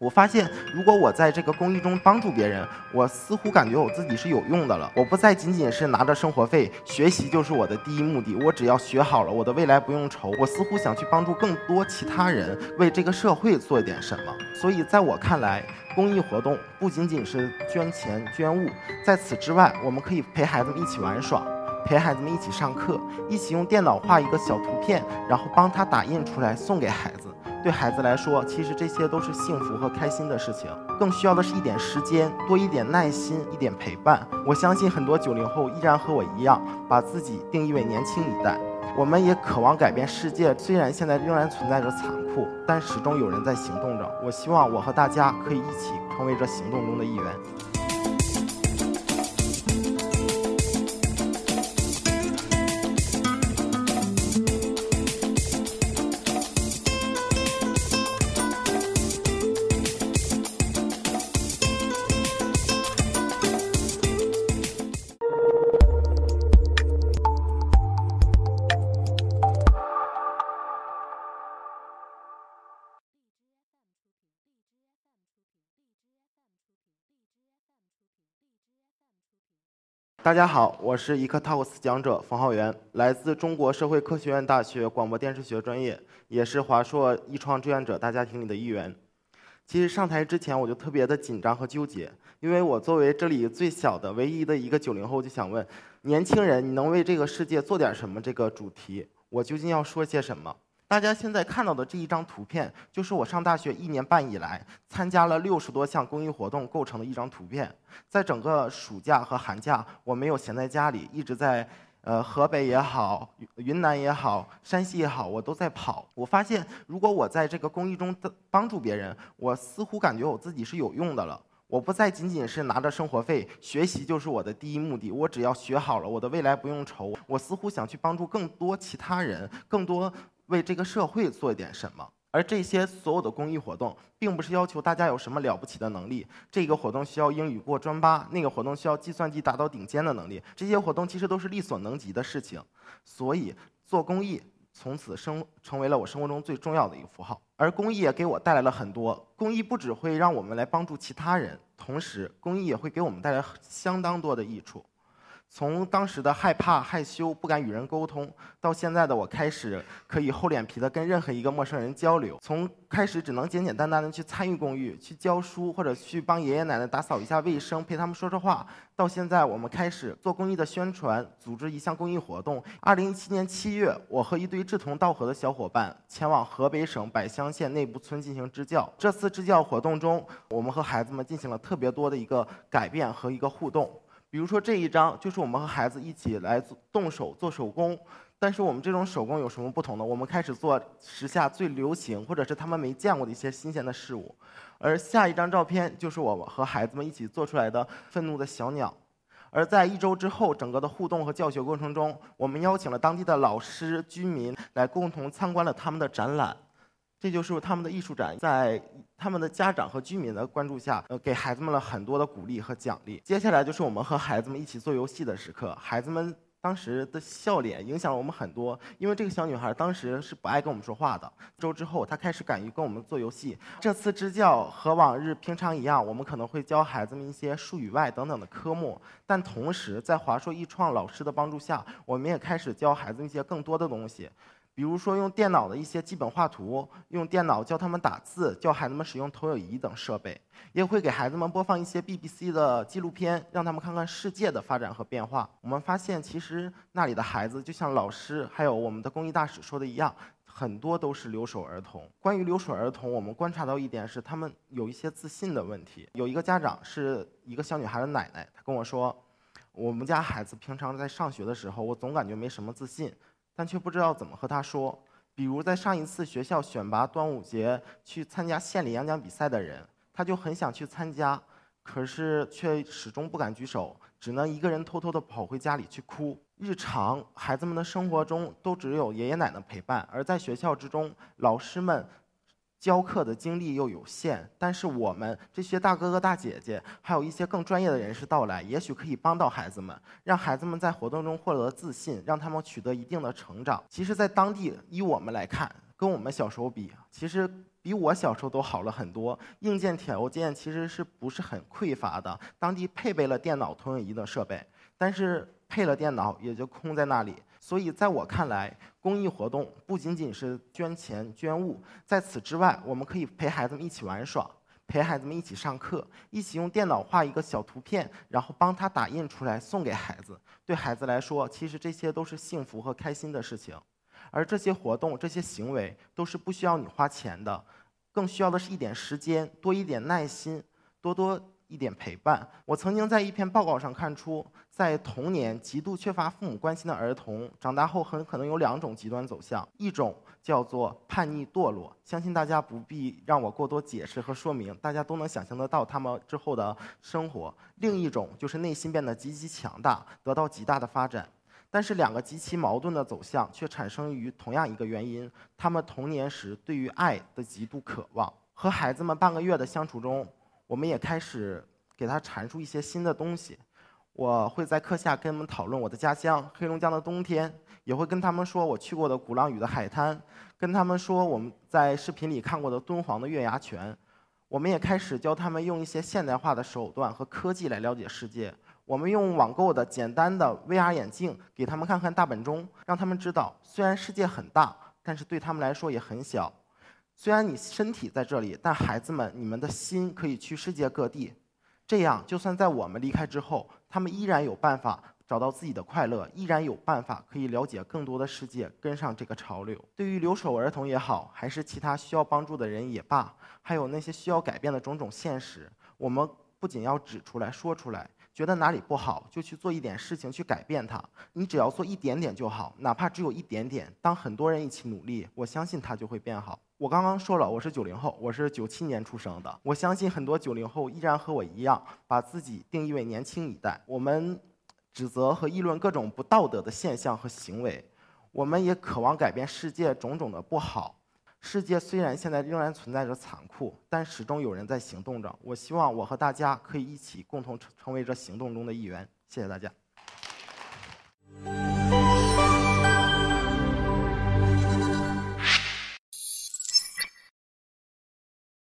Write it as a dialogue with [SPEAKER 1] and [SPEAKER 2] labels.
[SPEAKER 1] 我发现，如果我在这个公益中帮助别人，我似乎感觉我自己是有用的了。我不再仅仅是拿着生活费，学习就是我的第一目的。我只要学好了，我的未来不用愁。我似乎想去帮助更多其他人，为这个社会做点什么。所以，在我看来，公益活动不仅仅是捐钱捐物，在此之外，我们可以陪孩子们一起玩耍，陪孩子们一起上课，一起用电脑画一个小图片，然后帮他打印出来送给孩子。对孩子来说，其实这些都是幸福和开心的事情。更需要的是一点时间，多一点耐心，一点陪伴。我相信很多九零后依然和我一样，把自己定义为年轻一代。我们也渴望改变世界，虽然现在仍然存在着残酷，但始终有人在行动着。我希望我和大家可以一起成为这行动中的一员。大家好，我是一课 Talks 讲者冯浩源，来自中国社会科学院大学广播电视学专业，也是华硕易创志愿者大家庭里的一员。其实上台之前我就特别的紧张和纠结，因为我作为这里最小的唯一的一个九零后，就想问年轻人，你能为这个世界做点什么？这个主题，我究竟要说些什么？大家现在看到的这一张图片，就是我上大学一年半以来参加了六十多项公益活动构成的一张图片。在整个暑假和寒假，我没有闲在家里，一直在呃河北也好、云南也好、山西也好，我都在跑。我发现，如果我在这个公益中帮助别人，我似乎感觉我自己是有用的了。我不再仅仅是拿着生活费，学习就是我的第一目的。我只要学好了，我的未来不用愁。我似乎想去帮助更多其他人，更多。为这个社会做一点什么，而这些所有的公益活动，并不是要求大家有什么了不起的能力。这个活动需要英语过专八，那个活动需要计算机达到顶尖的能力。这些活动其实都是力所能及的事情，所以做公益从此生成为了我生活中最重要的一个符号。而公益也给我带来了很多，公益不只会让我们来帮助其他人，同时公益也会给我们带来相当多的益处。从当时的害怕、害羞、不敢与人沟通，到现在的我开始可以厚脸皮的跟任何一个陌生人交流；从开始只能简简单单的去参与公益、去教书或者去帮爷爷奶奶打扫一下卫生、陪他们说说话，到现在我们开始做公益的宣传，组织一项公益活动。二零一七年七月，我和一堆志同道合的小伙伴前往河北省柏乡县内部村进行支教。这次支教活动中，我们和孩子们进行了特别多的一个改变和一个互动。比如说这一张，就是我们和孩子一起来动手做手工，但是我们这种手工有什么不同呢？我们开始做时下最流行或者是他们没见过的一些新鲜的事物。而下一张照片就是我和孩子们一起做出来的愤怒的小鸟。而在一周之后，整个的互动和教学过程中，我们邀请了当地的老师、居民来共同参观了他们的展览。这就是他们的艺术展，在他们的家长和居民的关注下，呃，给孩子们了很多的鼓励和奖励。接下来就是我们和孩子们一起做游戏的时刻，孩子们当时的笑脸影响了我们很多，因为这个小女孩当时是不爱跟我们说话的。周之后，她开始敢于跟我们做游戏。这次支教和往日平常一样，我们可能会教孩子们一些数语外等等的科目，但同时在华硕易创老师的帮助下，我们也开始教孩子一些更多的东西。比如说，用电脑的一些基本画图，用电脑教他们打字，教孩子们使用投影仪等设备，也会给孩子们播放一些 BBC 的纪录片，让他们看看世界的发展和变化。我们发现，其实那里的孩子就像老师还有我们的公益大使说的一样，很多都是留守儿童。关于留守儿童，我们观察到一点是，他们有一些自信的问题。有一个家长是一个小女孩的奶奶，她跟我说，我们家孩子平常在上学的时候，我总感觉没什么自信。但却不知道怎么和他说。比如在上一次学校选拔端午节去参加县里演讲比赛的人，他就很想去参加，可是却始终不敢举手，只能一个人偷偷的跑回家里去哭。日常孩子们的生活中都只有爷爷奶奶陪伴，而在学校之中，老师们。教课的精力又有限，但是我们这些大哥哥大姐姐，还有一些更专业的人士到来，也许可以帮到孩子们，让孩子们在活动中获得自信，让他们取得一定的成长。其实，在当地，以我们来看，跟我们小时候比，其实比我小时候都好了很多，硬件条件其实是不是很匮乏的？当地配备了电脑投影仪的设备，但是配了电脑也就空在那里。所以在我看来，公益活动不仅仅是捐钱捐物，在此之外，我们可以陪孩子们一起玩耍，陪孩子们一起上课，一起用电脑画一个小图片，然后帮他打印出来送给孩子。对孩子来说，其实这些都是幸福和开心的事情。而这些活动、这些行为都是不需要你花钱的，更需要的是一点时间、多一点耐心、多多一点陪伴。我曾经在一篇报告上看出，在童年极度缺乏父母关心的儿童，长大后很可能有两种极端走向：一种叫做叛逆堕落，相信大家不必让我过多解释和说明，大家都能想象得到他们之后的生活；另一种就是内心变得极其强大，得到极大的发展。但是两个极其矛盾的走向却产生于同样一个原因：他们童年时对于爱的极度渴望。和孩子们半个月的相处中，我们也开始给他阐述一些新的东西。我会在课下跟他们讨论我的家乡黑龙江的冬天，也会跟他们说我去过的鼓浪屿的海滩，跟他们说我们在视频里看过的敦煌的月牙泉。我们也开始教他们用一些现代化的手段和科技来了解世界。我们用网购的简单的 VR 眼镜给他们看看大本钟，让他们知道，虽然世界很大，但是对他们来说也很小。虽然你身体在这里，但孩子们，你们的心可以去世界各地。这样，就算在我们离开之后，他们依然有办法找到自己的快乐，依然有办法可以了解更多的世界，跟上这个潮流。对于留守儿童也好，还是其他需要帮助的人也罢，还有那些需要改变的种种现实，我们不仅要指出来说出来。觉得哪里不好，就去做一点事情去改变它。你只要做一点点就好，哪怕只有一点点。当很多人一起努力，我相信它就会变好。我刚刚说了，我是九零后，我是九七年出生的。我相信很多九零后依然和我一样，把自己定义为年轻一代。我们指责和议论各种不道德的现象和行为，我们也渴望改变世界种种的不好。世界虽然现在仍然存在着残酷，但始终有人在行动着。我希望我和大家可以一起共同成成为这行动中的一员。谢谢大家。